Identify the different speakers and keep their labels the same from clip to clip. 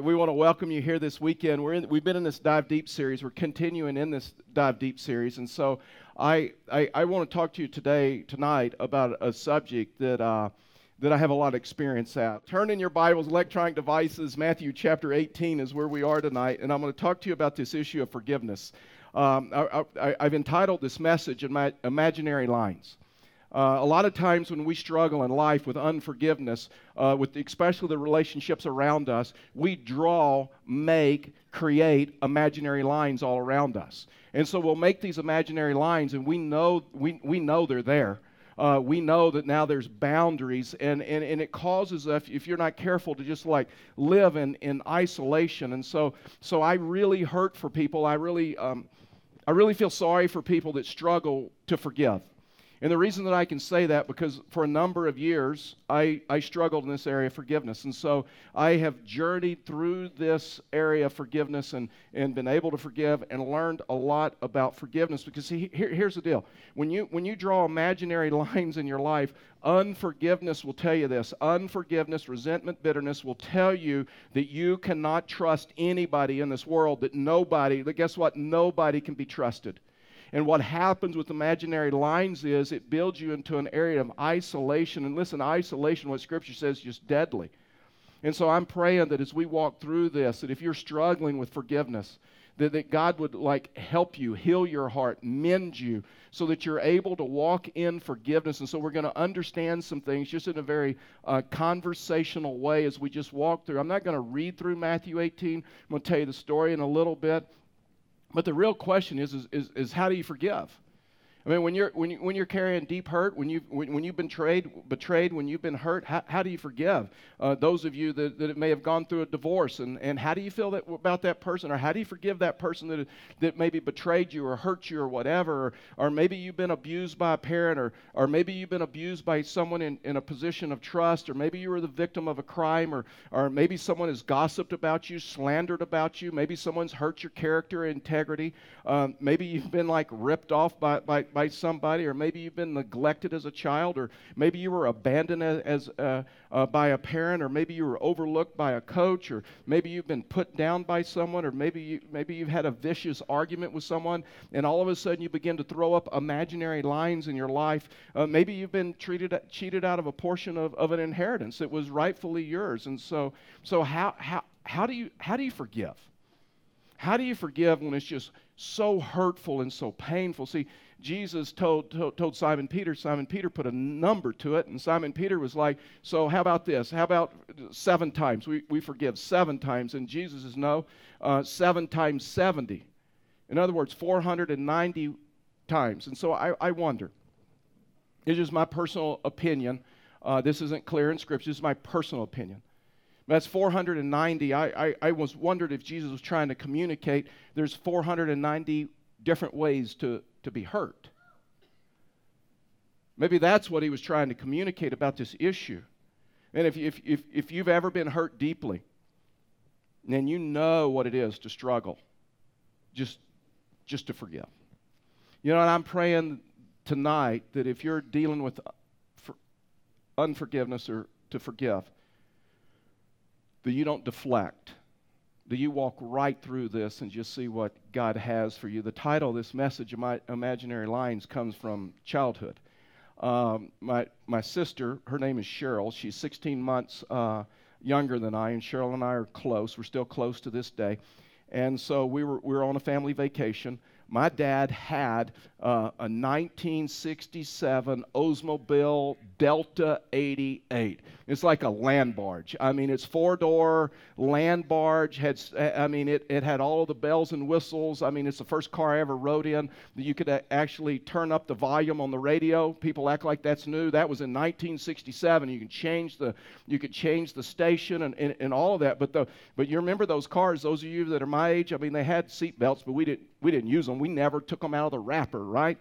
Speaker 1: We want to welcome you here this weekend. We're in, we've been in this Dive Deep series. We're continuing in this Dive Deep series. And so I, I, I want to talk to you today, tonight, about a subject that, uh, that I have a lot of experience at. Turn in your Bibles, electronic devices, Matthew chapter 18 is where we are tonight. And I'm going to talk to you about this issue of forgiveness. Um, I, have entitled this message in Imaginary Lines. Uh, a lot of times when we struggle in life with unforgiveness, uh, with the, especially the relationships around us, we draw, make, create imaginary lines all around us. And so we'll make these imaginary lines, and we know, we, we know they're there. Uh, we know that now there's boundaries, and, and, and it causes us, if you're not careful, to just like live in, in isolation. And so, so I really hurt for people. I really, um, I really feel sorry for people that struggle to forgive. And the reason that I can say that, because for a number of years, I, I struggled in this area of forgiveness. And so I have journeyed through this area of forgiveness and, and been able to forgive and learned a lot about forgiveness. Because see, here, here's the deal. When you, when you draw imaginary lines in your life, unforgiveness will tell you this. Unforgiveness, resentment, bitterness will tell you that you cannot trust anybody in this world, that nobody, that guess what? Nobody can be trusted. And what happens with imaginary lines is it builds you into an area of isolation. And listen, isolation, what Scripture says, is just deadly. And so I'm praying that as we walk through this, that if you're struggling with forgiveness, that, that God would like help you, heal your heart, mend you, so that you're able to walk in forgiveness. And so we're going to understand some things just in a very uh, conversational way as we just walk through. I'm not going to read through Matthew 18. I'm going to tell you the story in a little bit. But the real question is, is, is, is how do you forgive? I mean, when you're, when, you, when you're carrying deep hurt, when you've, when, when you've been betrayed, betrayed, when you've been hurt, how, how do you forgive? Uh, those of you that, that may have gone through a divorce, and, and how do you feel that, about that person? Or how do you forgive that person that, that maybe betrayed you or hurt you or whatever? Or, or maybe you've been abused by a parent, or, or maybe you've been abused by someone in, in a position of trust, or maybe you were the victim of a crime, or, or maybe someone has gossiped about you, slandered about you, maybe someone's hurt your character integrity. Um, maybe you've been like ripped off by, by, by somebody, or maybe you've been neglected as a child, or maybe you were abandoned as, as uh, uh, by a parent, or maybe you were overlooked by a coach, or maybe you've been put down by someone, or maybe you, maybe you've had a vicious argument with someone, and all of a sudden you begin to throw up imaginary lines in your life. Uh, maybe you've been treated cheated out of a portion of, of an inheritance that was rightfully yours, and so so how how how do you how do you forgive? How do you forgive when it's just so hurtful and so painful? See, Jesus told, told, told, Simon Peter, Simon Peter put a number to it, and Simon Peter was like, So, how about this? How about seven times? We, we forgive seven times. And Jesus is no, uh, seven times 70. In other words, 490 times. And so I, I wonder, it's just my personal opinion. Uh, this isn't clear in Scripture, this is my personal opinion. That's 490. I, I, I was wondered if Jesus was trying to communicate there's 490 different ways to, to be hurt. Maybe that's what he was trying to communicate about this issue. And if, if, if, if you've ever been hurt deeply, then you know what it is to struggle, just, just to forgive. You know, and I'm praying tonight that if you're dealing with uh, unforgiveness or to forgive, that you don't deflect, that you walk right through this and just see what God has for you. The title of this message, Imaginary Lines, comes from childhood. Um, my, my sister, her name is Cheryl. She's 16 months uh, younger than I, and Cheryl and I are close. We're still close to this day. And so we were, we were on a family vacation my dad had uh, a 1967 Oldsmobile Delta 88. It's like a land barge. I mean, it's four door land barge. Had I mean, it, it had all of the bells and whistles. I mean, it's the first car I ever rode in. You could actually turn up the volume on the radio. People act like that's new. That was in 1967. You can change the you could change the station and, and, and all of that. But the but you remember those cars? Those of you that are my age, I mean, they had seat belts, but we didn't we didn't use them. We never took them out of the wrapper, right?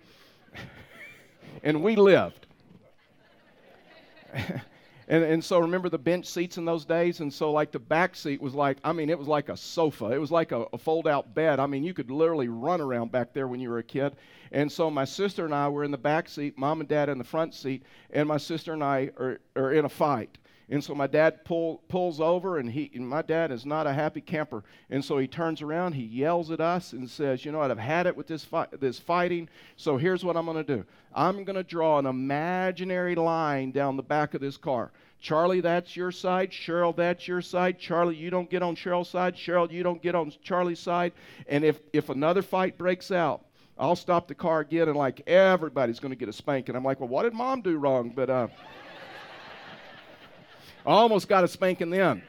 Speaker 1: and we lived. and, and so remember the bench seats in those days? And so, like, the back seat was like, I mean, it was like a sofa. It was like a, a fold out bed. I mean, you could literally run around back there when you were a kid. And so, my sister and I were in the back seat, mom and dad in the front seat, and my sister and I are, are in a fight And so my dad pull, pulls over, and he and my dad is not a happy camper. And so he turns around, he yells at us, and says, "You know what? I've had it with this fi- this fighting. So here's what I'm going to do. I'm going to draw an imaginary line down the back of this car. Charlie, that's your side. Cheryl, that's your side. Charlie, you don't get on Cheryl's side. Cheryl, you don't get on Charlie's side. And if if another fight breaks out, I'll stop the car again, and like everybody's going to get a spanking. And I'm like, well, what did mom do wrong? But uh, almost got a spanking then.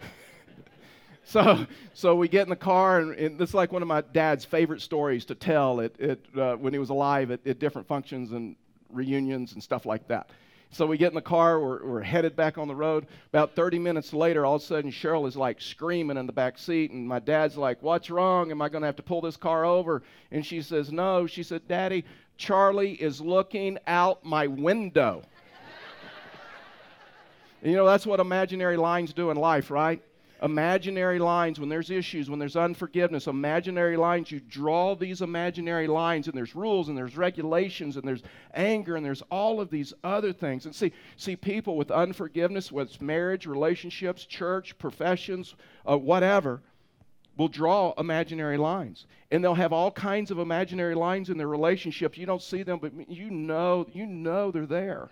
Speaker 1: so, so we get in the car, and, and this is like one of my dad's favorite stories to tell at, at, uh, when he was alive at, at different functions and reunions and stuff like that. So we get in the car, we're, we're, headed back on the road. About 30 minutes later, all of a sudden, Cheryl is like screaming in the back seat, and my dad's like, What's wrong? Am I going to have to pull this car over? And she says, No. She said, Daddy, Charlie is looking out my window. You know, that's what imaginary lines do in life, right? Imaginary lines, when there's issues, when there's unforgiveness, imaginary lines, you draw these imaginary lines, and there's rules, and there's regulations, and there's anger, and there's all of these other things. And see, see people with unforgiveness, whether it's marriage, relationships, church, professions, uh, whatever, will draw imaginary lines. And they'll have all kinds of imaginary lines in their relationships. You don't see them, but you know, you know they're there.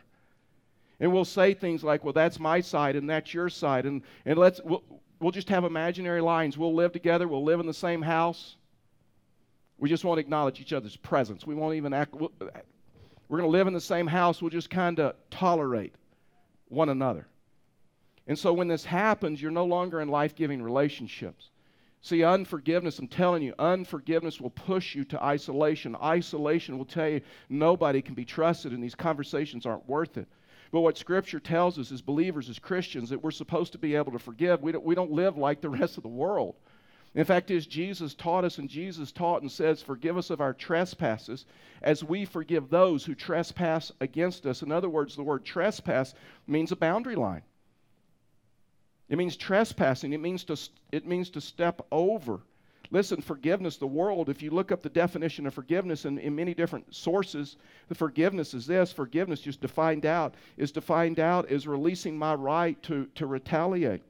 Speaker 1: And we'll say things like, well, that's my side and that's your side. And, and let's, we'll, we'll just have imaginary lines. We'll live together. We'll live in the same house. We just won't acknowledge each other's presence. We won't even act. We'll, we're going to live in the same house. We'll just kind of tolerate one another. And so when this happens, you're no longer in life giving relationships. See, unforgiveness, I'm telling you, unforgiveness will push you to isolation. Isolation will tell you nobody can be trusted, and these conversations aren't worth it. But what Scripture tells us as believers, as Christians, that we're supposed to be able to forgive. We don't, we don't live like the rest of the world. In fact, as Jesus taught us, and Jesus taught and says, Forgive us of our trespasses as we forgive those who trespass against us. In other words, the word trespass means a boundary line. It means trespassing. It means to, it means to step over Listen, forgiveness, the world, if you look up the definition of forgiveness in, in many different sources, the forgiveness is this forgiveness, just defined out, is defined out as releasing my right to, to retaliate.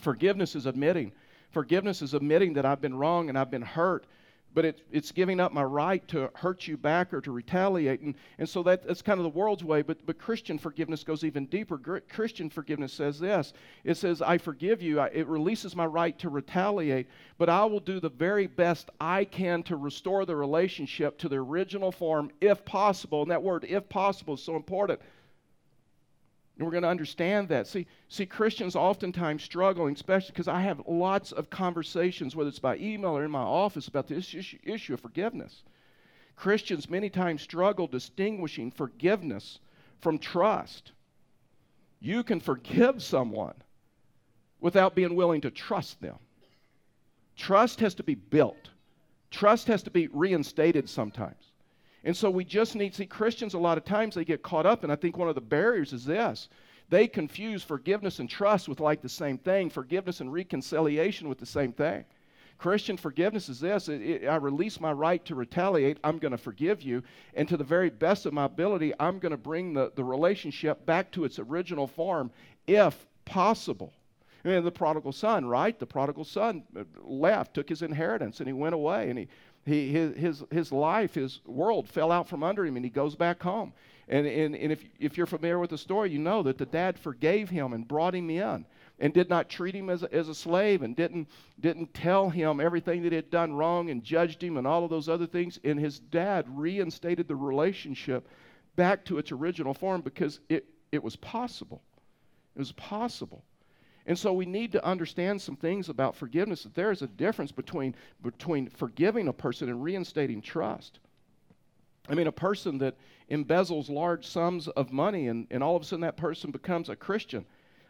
Speaker 1: Forgiveness is admitting. Forgiveness is admitting that I've been wrong and I've been hurt but it, it's giving up my right to hurt you back or to retaliate. And, and so that, that's kind of the world's way, but, but Christian forgiveness goes even deeper. Christian forgiveness says this it says, I forgive you. I, it releases my right to retaliate, but I will do the very best I can to restore the relationship to the original form if possible. And that word, if possible, is so important. And we're going to understand that. See, see, Christians oftentimes struggle, especially because I have lots of conversations, whether it's by email or in my office, about this issue, issue of forgiveness. Christians many times struggle distinguishing forgiveness from trust. You can forgive someone without being willing to trust them. Trust has to be built, trust has to be reinstated sometimes. And so we just need, see, Christians a lot of times they get caught up, and I think one of the barriers is this. They confuse forgiveness and trust with like the same thing, forgiveness and reconciliation with the same thing. Christian forgiveness is this it, it, I release my right to retaliate. I'm going to forgive you. And to the very best of my ability, I'm going to bring the, the relationship back to its original form if possible. Mean, the prodigal son, right? The prodigal son uh, left, took his inheritance, and he went away. And he he, his, his, his life, his world fell out from under him, and he goes back home. And, and, and if, if you're familiar with the story, you know that the dad forgave him and brought him in and did not treat him as a, as a slave and didn't, didn't tell him everything that he had done wrong and judged him and all of those other things. And his dad reinstated the relationship back to its original form because it, it was possible. It was possible. And so we need to understand some things about forgiveness that there is a difference between, between forgiving a person and reinstating trust. I mean, a person that embezzles large sums of money and, and all of a sudden that person becomes a Christian.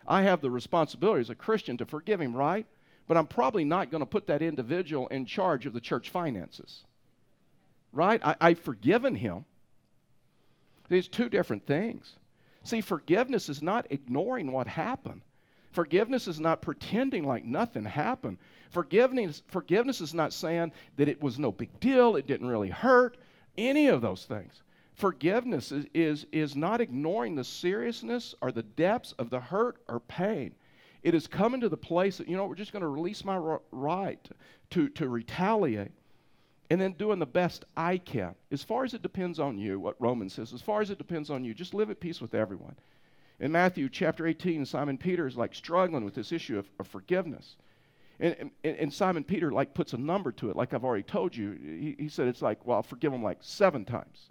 Speaker 1: I have the responsibility as a Christian to forgive him, right? But I'm probably not going to put that individual in charge of the church finances. Right? I, I've forgiven him. These two different things. See, forgiveness is not ignoring what happened. Forgiveness is not pretending like nothing happened. Forgiveness, forgiveness is not saying that it was no big deal, it didn't really hurt, any of those things. Forgiveness is, is, is not ignoring the seriousness or the depths of the hurt or pain. It is coming to the place that, you know, we're just going to release my right to, to retaliate and then doing the best I can. As far as it depends on you, what Romans says, as far as it depends on you, just live at peace with everyone. In Matthew chapter 18, Simon Peter is like struggling with this issue of, of forgiveness. And, and, and, Simon Peter like puts a number to it, like I've already told you. He, he said it's like, well, I'll forgive him like seven times.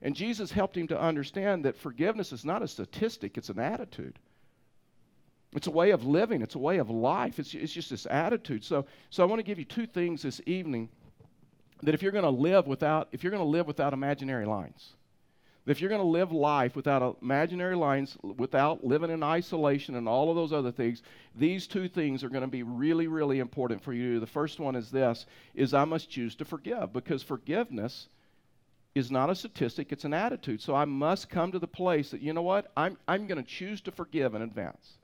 Speaker 1: And Jesus helped him to understand that forgiveness is not a statistic, it's an attitude. It's a way of living, it's a way of life. It's, it's just this attitude. So, so I want to give you two things this evening that if you're going to live without if you're going to live without imaginary lines, if you're going to live life without imaginary lines, without living in isolation and all of those other things, these two things are going to be really, really important for you. The first one is this: is I must choose to forgive because forgiveness is not a statistic; it's an attitude. So I must come to the place that you know what I'm I'm going to choose to forgive in advance.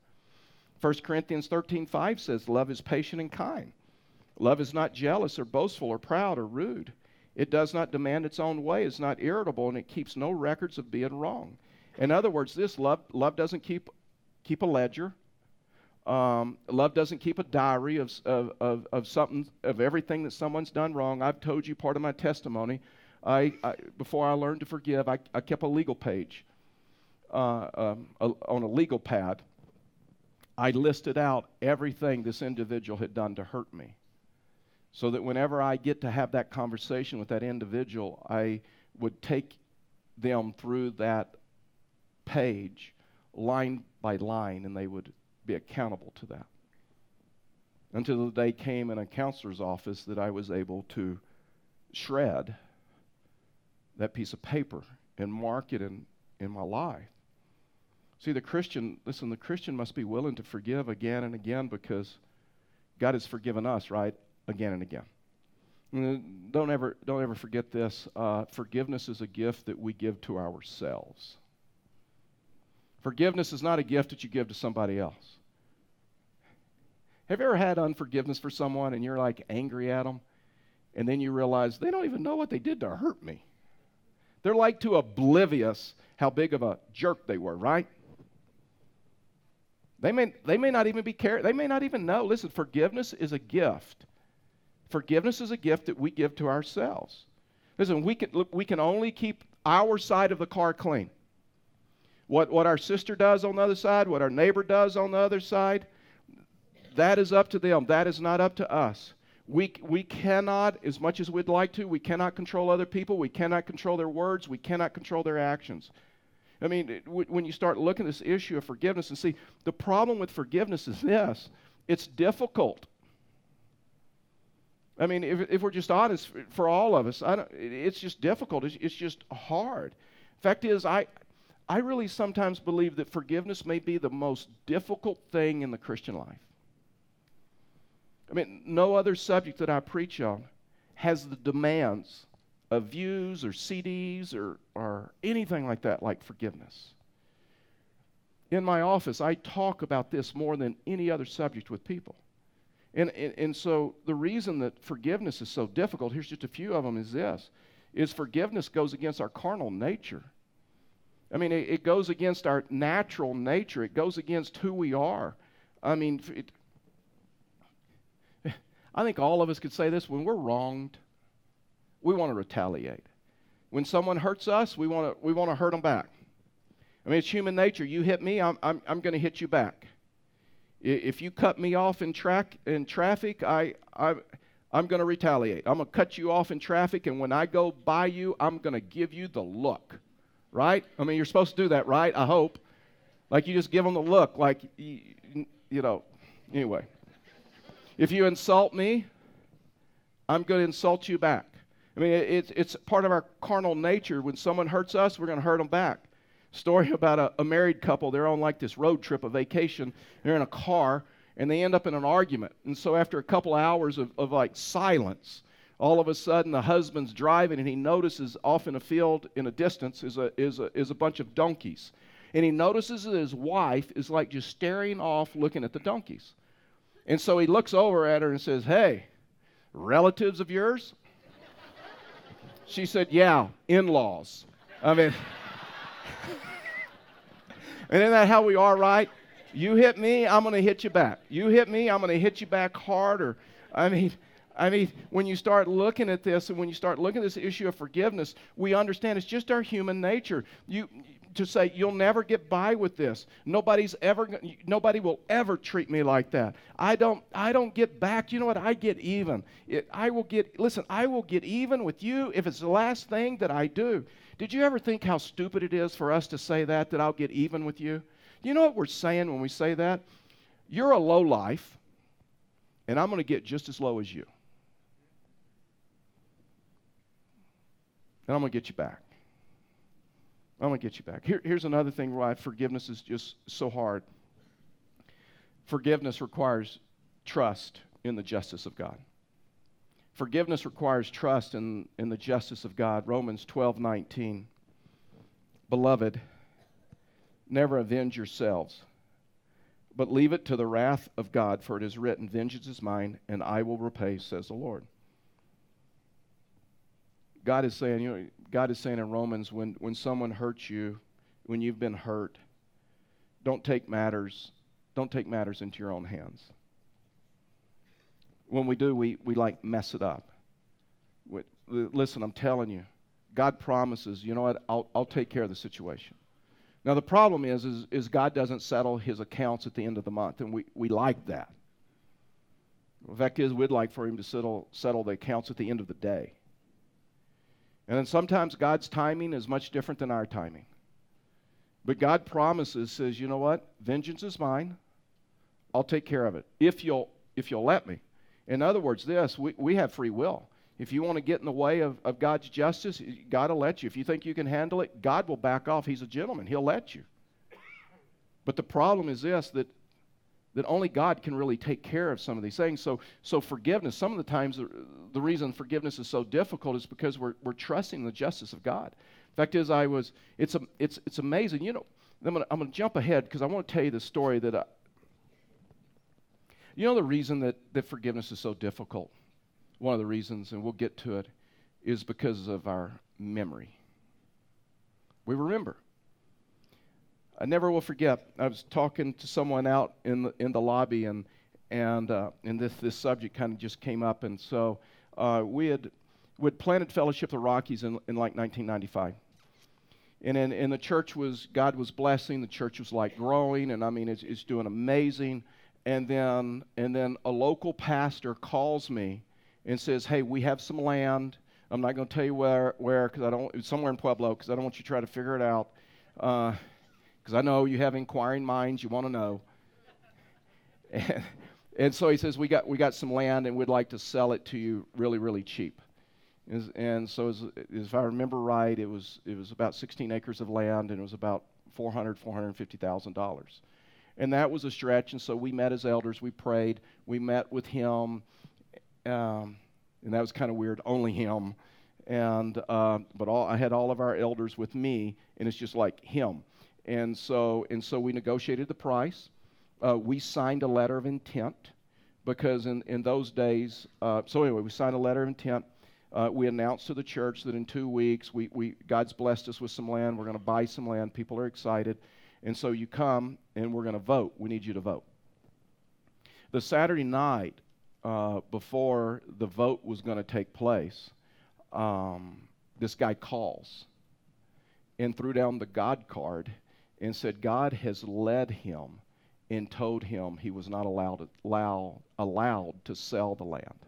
Speaker 1: 1 Corinthians 13:5 says, "Love is patient and kind. Love is not jealous or boastful or proud or rude." It does not demand its own way. It's not irritable, and it keeps no records of being wrong. In other words, this love, love doesn't keep, keep a ledger. Um, love doesn't keep a diary of, of, of, of, something, of everything that someone's done wrong. I've told you part of my testimony. I, I before I learned to forgive, I, I kept a legal page uh, um, a, on a legal pad. I listed out everything this individual had done to hurt me so that whenever I get to have that conversation with that individual, I would take them through that page line by line and they would be accountable to that. Until the day came in a counselor's office that I was able to shred that piece of paper and mark it in, in my life. See, the Christian, listen, the Christian must be willing to forgive again and again because God has forgiven us, right? Again and again. Don't ever, don't ever forget this. Uh, forgiveness is a gift that we give to ourselves. Forgiveness is not a gift that you give to somebody else. Have you ever had unforgiveness for someone and you're like angry at them, and then you realize they don't even know what they did to hurt me? They're like too oblivious how big of a jerk they were, right? They may, they may not even be care. They may not even know. Listen, forgiveness is a gift Forgiveness is a gift that we give to ourselves. Listen, we can, look, we can only keep our side of the car clean. What, what our sister does on the other side, what our neighbor does on the other side, that is up to them. That is not up to us. We, we cannot, as much as we'd like to, we cannot control other people. We cannot control their words. We cannot control their actions. I mean, it, when you start looking at this issue of forgiveness and see, the problem with forgiveness is this it's difficult. I mean, if, if we're just honest, for all of us, it's just difficult. It's, it's just hard. Fact is, I, I really sometimes believe that forgiveness may be the most difficult thing in the Christian life. I mean, no other subject that I preach on has the demands of views or CDs or, or anything like that, like forgiveness. In my office, I talk about this more than any other subject with people. And, and, and so the reason that forgiveness is so difficult, here's just a few of them, is this, is forgiveness goes against our carnal nature. I mean, it, it goes against our natural nature. It goes against who we are. I mean, it, I think all of us could say this when we're wronged, we want to retaliate. When someone hurts us, we want to, we want to hurt them back. I mean, it's human nature. You hit me, I'm, I'm, I'm going to hit you back. If you cut me off in, track, in traffic, I, I, I'm going to retaliate. I'm going to cut you off in traffic, and when I go by you, I'm going to give you the look. Right? I mean, you're supposed to do that, right? I hope. Like you just give them the look, like, you, know. Anyway, if you insult me, I'm going to insult you back. I mean, it's, it's part of our carnal nature. When someone hurts us, we're going to hurt them back story about a, a married couple. They're on like this road trip, a vacation. They're in a car, and they end up in an argument. And so after a couple hours of, of like silence, all of a sudden the husband's driving and he notices off in a field in a distance is a, is a, is a bunch of donkeys. And he notices that his wife is like just staring off looking at the donkeys. And so he looks over at her and says, Hey, relatives of yours? she said, Yeah, in laws. I mean, and isn't that how we are, right? You hit me, I'm going to hit you back. You hit me, I'm going to hit you back harder. I mean, I mean, when you start looking at this and when you start looking at this issue of forgiveness, we understand it's just our human nature. You to say you'll never get by with this. Nobody's ever nobody will ever treat me like that. I don't I don't get back. You know what? I get even. It, I will get listen, I will get even with you if it's the last thing that I do. Did you ever think how stupid it is for us to say that that I'll get even with you? You know what we're saying when we say that? You're a low life and I'm going to get just as low as you. And I'm going to get you back. I'm going to get you back. Here, here's another thing why forgiveness is just so hard. Forgiveness requires trust in the justice of God. Forgiveness requires trust in, in the justice of God. Romans 12 19. Beloved, never avenge yourselves, but leave it to the wrath of God, for it is written, Vengeance is mine, and I will repay, says the Lord. God is saying, you know, God is saying in Romans, when, when someone hurts you, when you've been hurt, don't take matters, don't take matters into your own hands. When we do, we, we like mess it up. We, listen, I'm telling you, God promises, you know what, I'll, I'll take care of the situation. Now the problem is, is, is God doesn't settle his accounts at the end of the month, and we, we like that. The fact is, we'd like for him to settle, settle the accounts at the end of the day. And then sometimes God's timing is much different than our timing. But God promises, says, you know what? Vengeance is mine. I'll take care of it if you'll, if you'll let me. In other words, this, we, we have free will. If you want to get in the way of, of God's justice, God will let you. If you think you can handle it, God will back off. He's a gentleman, He'll let you. But the problem is this that that only God can really take care of some of these things. So, so forgiveness, some of the times the, the reason forgiveness is so difficult is because we're, we're trusting the justice of God. The fact is, I was, it's, a, it's, it's amazing. You know, I'm going to I'm gonna jump ahead because I want to tell you the story that I, you know the reason that, that forgiveness is so difficult? One of the reasons, and we'll get to it, is because of our memory. We remember. I never will forget. I was talking to someone out in the, in the lobby, and and uh, and this this subject kind of just came up, and so uh, we had planted Fellowship the Rockies in, in like 1995. And, in, and the church was, God was blessing, the church was like growing, and I mean, it's, it's doing amazing. And then, and then a local pastor calls me and says, Hey, we have some land. I'm not going to tell you where, where, because I don't, it's somewhere in Pueblo, because I don't want you to try to figure it out. Uh, because I know you have inquiring minds, you want to know. and, and, so he says, we got, we got some land and we'd like to sell it to you really, really cheap. And, so, as, if I remember right, it was, it was about 16 acres of land and it was about 400, 450,000 dollars. And that was a stretch. And so we met as elders, we prayed, we met with him, um, and that was kind of weird, only him. And uh, but all, I had all of our elders with me, and it's just like him. And so, and so we negotiated the price. Uh, we signed a letter of intent because in, in those days, uh, so anyway, we signed a letter of intent. Uh, we announced to the church that in two weeks, we, we, God's blessed us with some land. We're going to buy some land. People are excited. And so you come and we're going to vote. We need you to vote. The Saturday night uh, before the vote was going to take place, um, this guy calls and threw down the God card and said God has led him and told him he was not allowed to, allow, allowed to sell the land.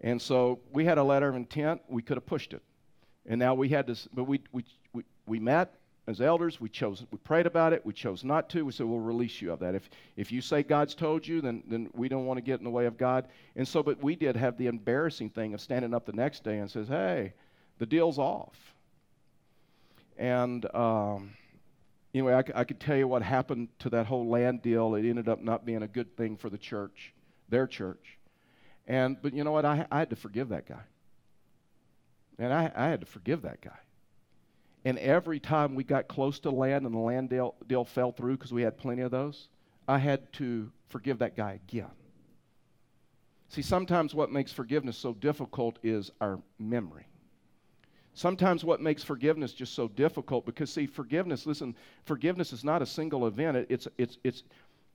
Speaker 1: And so we had a letter of intent. We could have pushed it. And now we had to, but we, we, we, we met as elders. We chose, we prayed about it. We chose not to. We said, we'll release you of that. If, if you say God's told you, then, then we don't want to get in the way of God. And so, but we did have the embarrassing thing of standing up the next day and says, hey, the deal's off. And um, anyway, I, I could tell you what happened to that whole land deal. It ended up not being a good thing for the church, their church. And but you know what? I, I had to forgive that guy. And I, I had to forgive that guy. And every time we got close to land and the land deal, deal fell through because we had plenty of those, I had to forgive that guy again. See, sometimes what makes forgiveness so difficult is our memory. Sometimes what makes forgiveness just so difficult because see forgiveness listen forgiveness is not a single event it, it's it's it's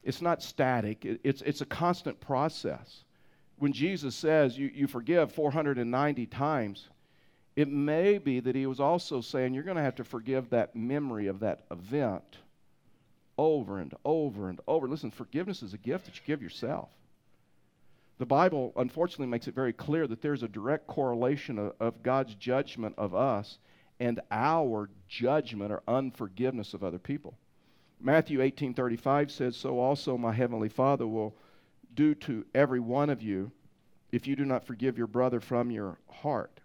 Speaker 1: it's not static it, it's it's a constant process. When Jesus says you, you forgive 490 times, it may be that he was also saying you're going to have to forgive that memory of that event over and over and over. Listen, forgiveness is a gift that you give yourself. The Bible, unfortunately, makes it very clear that there's a direct correlation of, of God's judgment of us and our judgment or unforgiveness of other people. Matthew 18:35 says, "So also my heavenly Father will do to every one of you if you do not forgive your brother from your heart."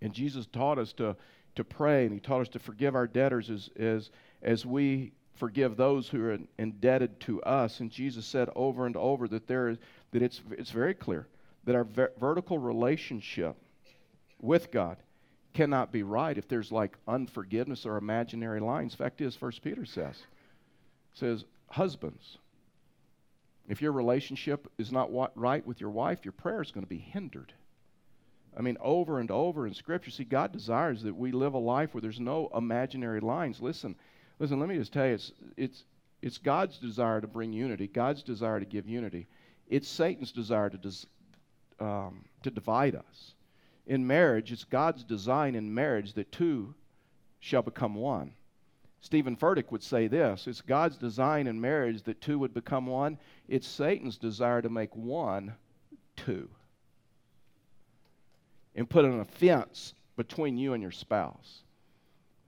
Speaker 1: And Jesus taught us to, to pray, and he taught us to forgive our debtors as, as, as we forgive those who are indebted to us. And Jesus said over and over that there is that it's it's very clear that our ver- vertical relationship with God cannot be right if there's like unforgiveness or imaginary lines. Fact is, First Peter says says husbands, if your relationship is not wa- right with your wife, your prayer is going to be hindered. I mean, over and over in Scripture, see, God desires that we live a life where there's no imaginary lines. Listen, Listen, let me just tell you, it's, it's, it's God's desire to bring unity, God's desire to give unity. It's Satan's desire to, dis, um, to divide us. In marriage, it's God's design in marriage that two shall become one. Steven Furtick would say this It's God's design in marriage that two would become one. It's Satan's desire to make one two and put an offense between you and your spouse.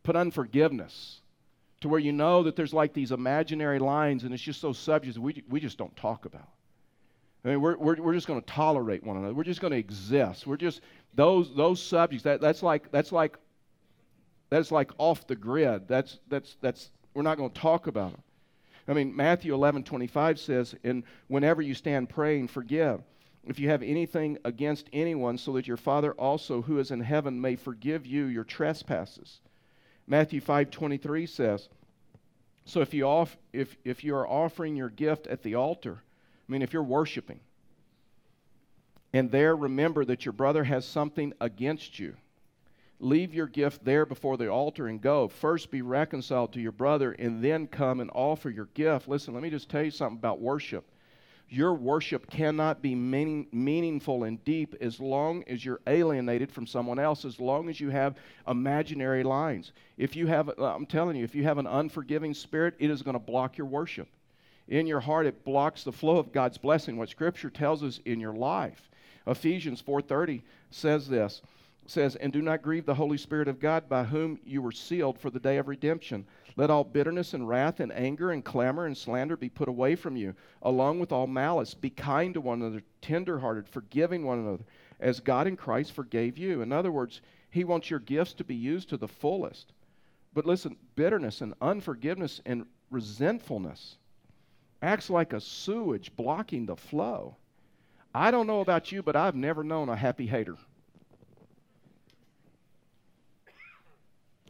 Speaker 1: Put unforgiveness to where you know that there's like these imaginary lines and it's just those subjects we, we just don't talk about. I mean, we're, we're, we're just going to tolerate one another. We're just going to exist. We're just, those, those subjects, that, that's like, that's like, that's like off the grid. That's, that's, that's, we're not going to talk about them. I mean, Matthew 11, 25 says, and whenever you stand praying, forgive. If you have anything against anyone, so that your Father also, who is in heaven, may forgive you your trespasses. Matthew 5:23 says, so if you off, if if you are offering your gift at the altar, I mean if you're worshiping, and there remember that your brother has something against you, leave your gift there before the altar and go. First be reconciled to your brother and then come and offer your gift. Listen, let me just tell you something about worship your worship cannot be meaning, meaningful and deep as long as you're alienated from someone else, as long as you have imaginary lines. If you have, I'm telling you, if you have an unforgiving spirit, it is going to block your worship. In your heart, it blocks the flow of God's blessing, what Scripture tells us in your life. Ephesians 4:30 says this says, And do not grieve the Holy Spirit of God, by whom you were sealed for the day of redemption. Let all bitterness and wrath and anger and clamor and slander be put away from you, along with all malice. Be kind to one another, tenderhearted, forgiving one another, as God in Christ forgave you. In other words, He wants your gifts to be used to the fullest. But listen, bitterness and unforgiveness and resentfulness acts like a sewage blocking the flow. I don't know about you, but I've never known a happy hater.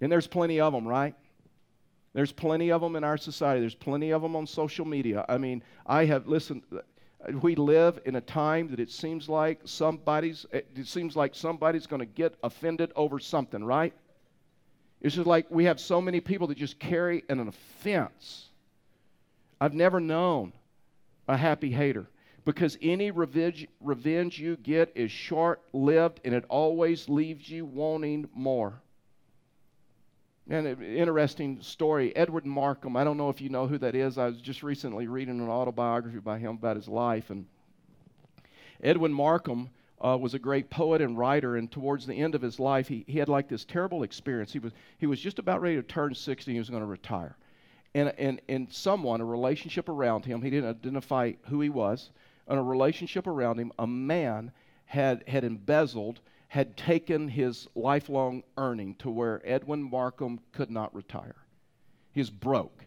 Speaker 1: And there's plenty of them, right? There's plenty of them in our society. There's plenty of them on social media. I mean, I have listened. We live in a time that it seems like somebody's. It seems like somebody's going to get offended over something, right? It's just like we have so many people that just carry an offense. I've never known a happy hater because any revenge, revenge you get is short lived and it always leaves you wanting more. And an interesting story. Edward Markham, I don't know if you know who that is. I was just recently reading an autobiography by him about his life. And Edwin Markham uh, was a great poet and writer, and towards the end of his life, he, he had like this terrible experience. He was, he was just about ready to turn 60, he was going to retire. And, and, and someone, a relationship around him, he didn't identify who he was, and a relationship around him, a man had, had embezzled had taken his lifelong earning to where Edwin Markham could not retire. He's broke.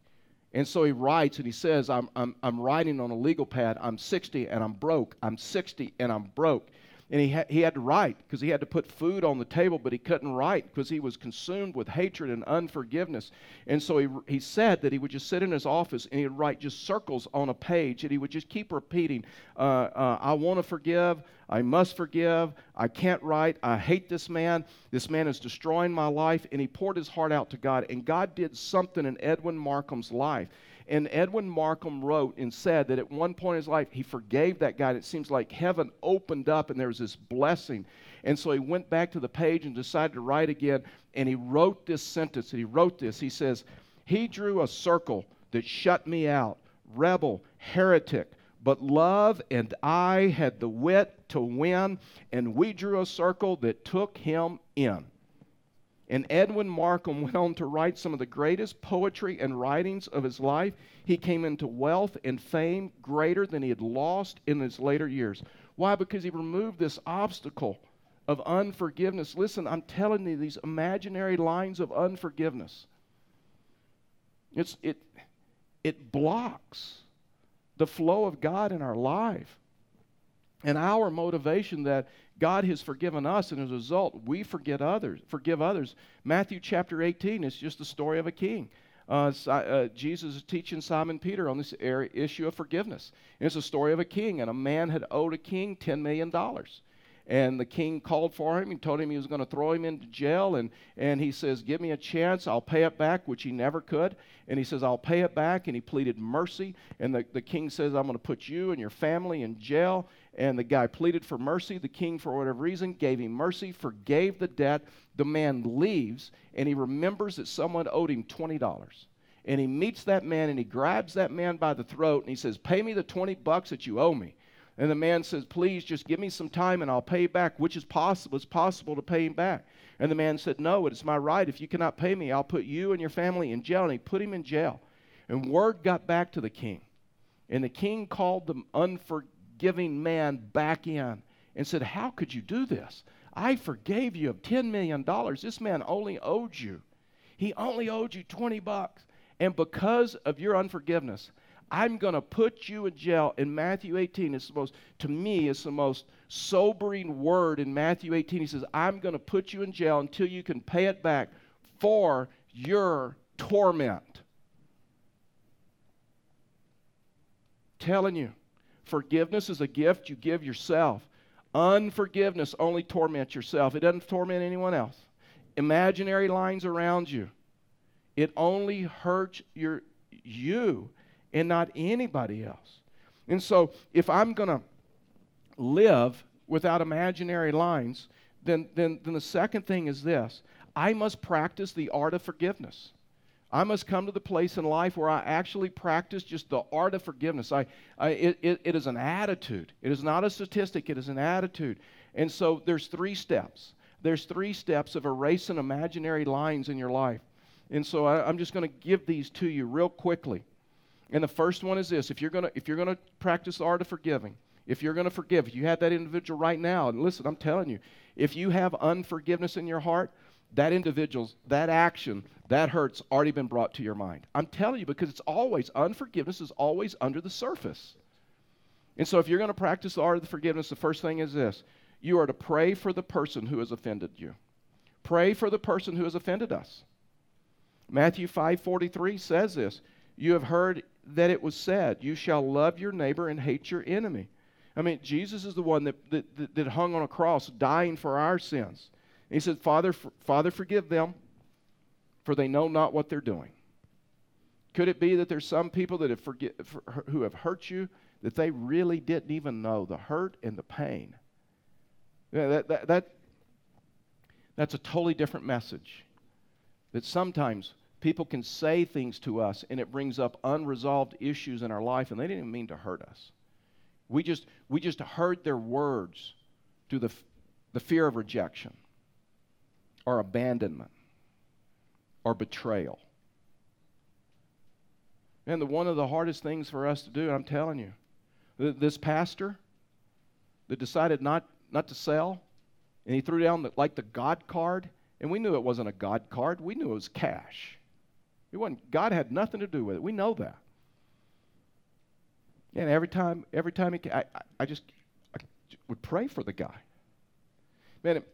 Speaker 1: And so he writes and he says, I'm, I'm, I'm writing on a legal pad, I'm 60 and I'm broke. I'm 60 and I'm broke. And he, ha- he had to write because he had to put food on the table, but he couldn't write because he was consumed with hatred and unforgiveness. And so he, he said that he would just sit in his office and he would write just circles on a page, and he would just keep repeating, uh, uh, I want to forgive, I must forgive, I can't write, I hate this man, this man is destroying my life. And he poured his heart out to God, and God did something in Edwin Markham's life. And Edwin Markham wrote and said that at one point in his life, he forgave that guy. And it seems like heaven opened up and there was this blessing. And so he went back to the page and decided to write again. And he wrote this sentence. And he wrote this. He says, He drew a circle that shut me out, rebel, heretic. But love and I had the wit to win, and we drew a circle that took him in. And Edwin Markham went on to write some of the greatest poetry and writings of his life. He came into wealth and fame greater than he had lost in his later years. Why? Because he removed this obstacle of unforgiveness. Listen, I'm telling you, these imaginary lines of unforgiveness, it's, it, it blocks the flow of God in our life and our motivation that God has forgiven us, and as a result, we forget others, forgive others. Matthew chapter 18 is just the story of a king. Uh, uh, Jesus is teaching Simon Peter on this issue of forgiveness. And it's a story of a king, and a man had owed a king $10 million. And the king called for him. He told him he was going to throw him into jail. And, and he says, Give me a chance. I'll pay it back, which he never could. And he says, I'll pay it back. And he pleaded mercy. And the, the king says, I'm going to put you and your family in jail. And the guy pleaded for mercy. The king, for whatever reason, gave him mercy, forgave the debt. The man leaves, and he remembers that someone owed him $20. And he meets that man and he grabs that man by the throat and he says, Pay me the 20 bucks that you owe me. And the man says, Please just give me some time and I'll pay back, which is possible. It's possible to pay him back. And the man said, No, it is my right. If you cannot pay me, I'll put you and your family in jail. And he put him in jail. And word got back to the king. And the king called the unforgiving man back in and said, How could you do this? I forgave you of $10 million. This man only owed you. He only owed you 20 bucks. And because of your unforgiveness, I'm going to put you in jail. In Matthew 18, it's the most, to me, it's the most sobering word in Matthew 18. He says, I'm going to put you in jail until you can pay it back for your torment. Telling you, forgiveness is a gift you give yourself. Unforgiveness only torments yourself, it doesn't torment anyone else. Imaginary lines around you, it only hurts your, you and not anybody else. And so, if I'm going to live without imaginary lines, then, then, then the second thing is this I must practice the art of forgiveness. I must come to the place in life where I actually practice just the art of forgiveness. I, I it, it, it is an attitude. It is not a statistic, it is an attitude. And so there's three steps. There's three steps of erasing imaginary lines in your life. And so I, I'm just going to give these to you real quickly. And the first one is this if you're going to if you're going to practice the art of forgiving, if you're going to forgive, if you have that individual right now, and listen, I'm telling you, if you have unforgiveness in your heart, that individual's, that action, that hurt's already been brought to your mind. I'm telling you because it's always, unforgiveness is always under the surface. And so if you're going to practice the art of the forgiveness, the first thing is this you are to pray for the person who has offended you. Pray for the person who has offended us. Matthew 5:43 says this, you have heard that it was said, You shall love your neighbor and hate your enemy. I mean, Jesus is the one that, that, that hung on a cross, dying for our sins. And he said, Father, Father, forgive them, for they know not what they're doing. Could it be that there's some people that have forget, for, who have hurt you that they really didn't even know the hurt and the pain? Yeah, that, that, that, that's a totally different message. That sometimes people can say things to us and it brings up unresolved issues in our life and they didn't even mean to hurt us. We just, we just heard their words through the, the fear of rejection or abandonment or betrayal. And the, one of the hardest things for us to do, I'm telling you, this pastor that decided not, not to sell, and he threw down the, like the God card, and we knew it wasn't a God card, we knew it was cash. It wasn't, God had nothing to do with it. We know that. And every time, every time he, I, I just I would pray for the guy. Man, it,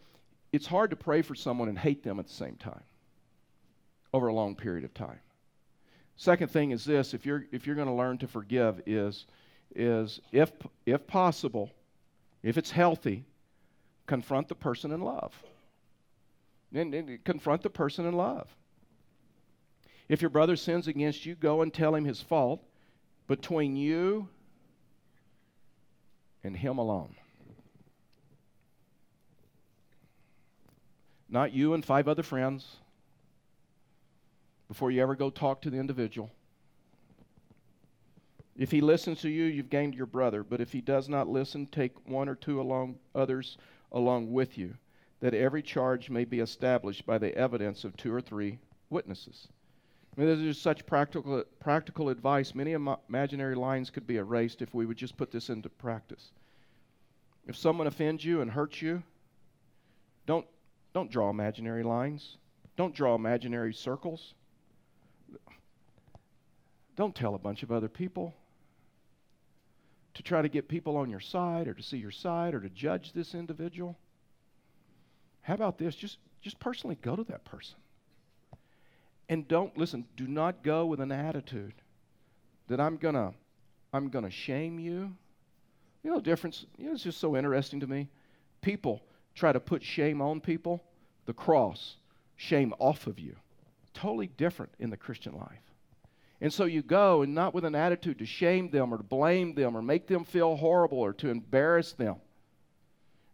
Speaker 1: it's hard to pray for someone and hate them at the same time over a long period of time. Second thing is this if you're, if you're going to learn to forgive, is, is if, if possible, if it's healthy, confront the person in love. And, and confront the person in love. If your brother sins against you, go and tell him his fault between you and him alone. Not you and five other friends before you ever go talk to the individual. If he listens to you, you've gained your brother. But if he does not listen, take one or two along others along with you, that every charge may be established by the evidence of two or three witnesses. I mean, this is such practical, practical advice. Many Im- imaginary lines could be erased if we would just put this into practice. If someone offends you and hurts you, don't, don't draw imaginary lines. Don't draw imaginary circles. Don't tell a bunch of other people to try to get people on your side or to see your side or to judge this individual. How about this? Just, just personally go to that person. And don't, listen, do not go with an attitude that I'm to I'm to shame you. You know the difference? You know, it's just so interesting to me. People try to put shame on people, the cross, shame off of you. Totally different in the Christian life. And so you go, and not with an attitude to shame them or to blame them or make them feel horrible or to embarrass them.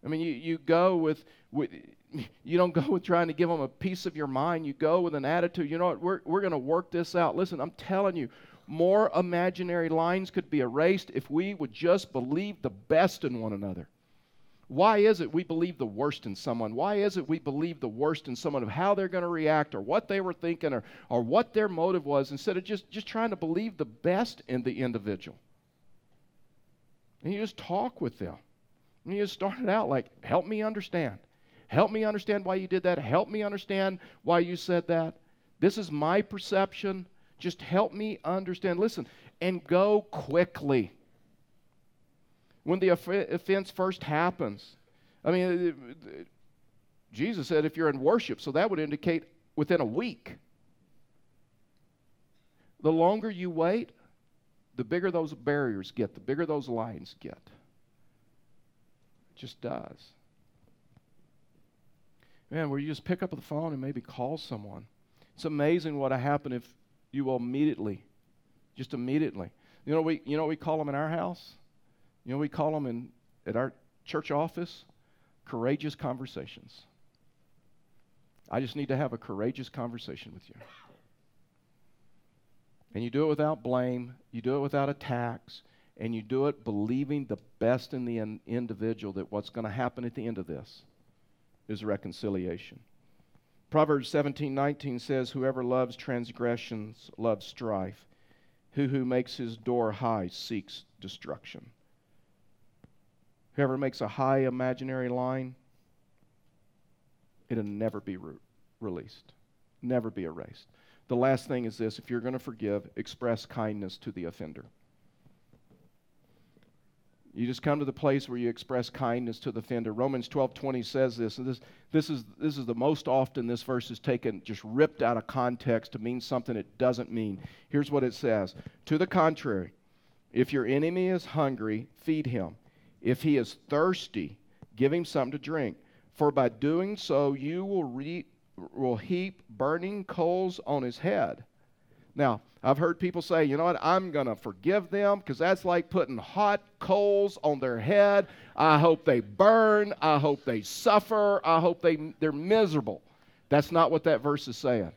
Speaker 1: I mean, you, you go with, with, you don't go with trying to give them a piece of your mind. You go with an attitude, you know what, we're, we're going to work this out. Listen, I'm telling you, more imaginary lines could be erased if we would just believe the best in one another. Why is it we believe the worst in someone? Why is it we believe the worst in someone of how they're going to react or what they were thinking or, or what their motive was instead of just, just trying to believe the best in the individual? And you just talk with them. And you just start it out like, help me understand. Help me understand why you did that. Help me understand why you said that. This is my perception. Just help me understand. Listen, and go quickly when the offense first happens. I mean, uh, Jesus said if you're in worship, so that would indicate within a week. The longer you wait, the bigger those barriers get, the bigger those lines get. It just does. Man, where you just pick up the phone and maybe call someone. It's amazing what will happen if you will immediately, just immediately. You know we you know we call them in our house? You know, we call them in, at our church office courageous conversations. I just need to have a courageous conversation with you. And you do it without blame, you do it without attacks, and you do it believing the best in the in- individual that what's going to happen at the end of this is reconciliation. Proverbs 17:19 says whoever loves transgressions loves strife. Who who makes his door high seeks destruction. Whoever makes a high imaginary line, it'll never be re- released, never be erased. The last thing is this if you're going to forgive, express kindness to the offender. You just come to the place where you express kindness to the offender. Romans 12:20 says this, and this, this, is, this is the most often this verse is taken, just ripped out of context to mean something it doesn't mean. Here's what it says To the contrary, if your enemy is hungry, feed him. If he is thirsty, give him something to drink. For by doing so, you will, re- will heap burning coals on his head. Now, I've heard people say, you know what, I'm going to forgive them because that's like putting hot coals on their head. I hope they burn. I hope they suffer. I hope they, they're miserable. That's not what that verse is saying.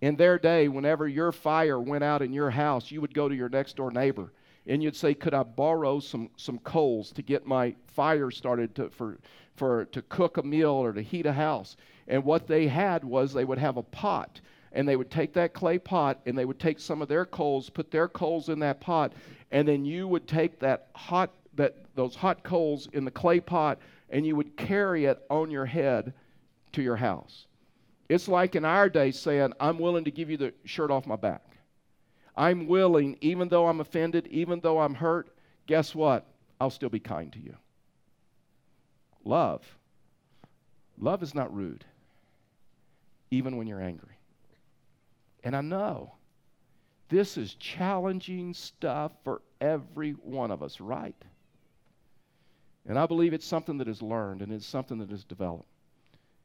Speaker 1: In their day, whenever your fire went out in your house, you would go to your next door neighbor and you'd say, "Could I borrow some some coals to get my fire started to, for for to cook a meal or to heat a house?" And what they had was they would have a pot, and they would take that clay pot and they would take some of their coals, put their coals in that pot, and then you would take that hot that those hot coals in the clay pot and you would carry it on your head to your house. It's like in our day saying, "I'm willing to give you the shirt off my back." I'm willing, even though I'm offended, even though I'm hurt, guess what? I'll still be kind to you. Love. Love is not rude, even when you're angry. And I know this is challenging stuff for every one of us, right? And I believe it's something that is learned and it's something that is developed.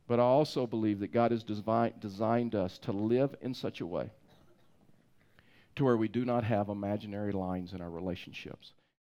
Speaker 1: But I also believe that God has design, designed us to live in such a way to where we do not have imaginary lines in our relationships.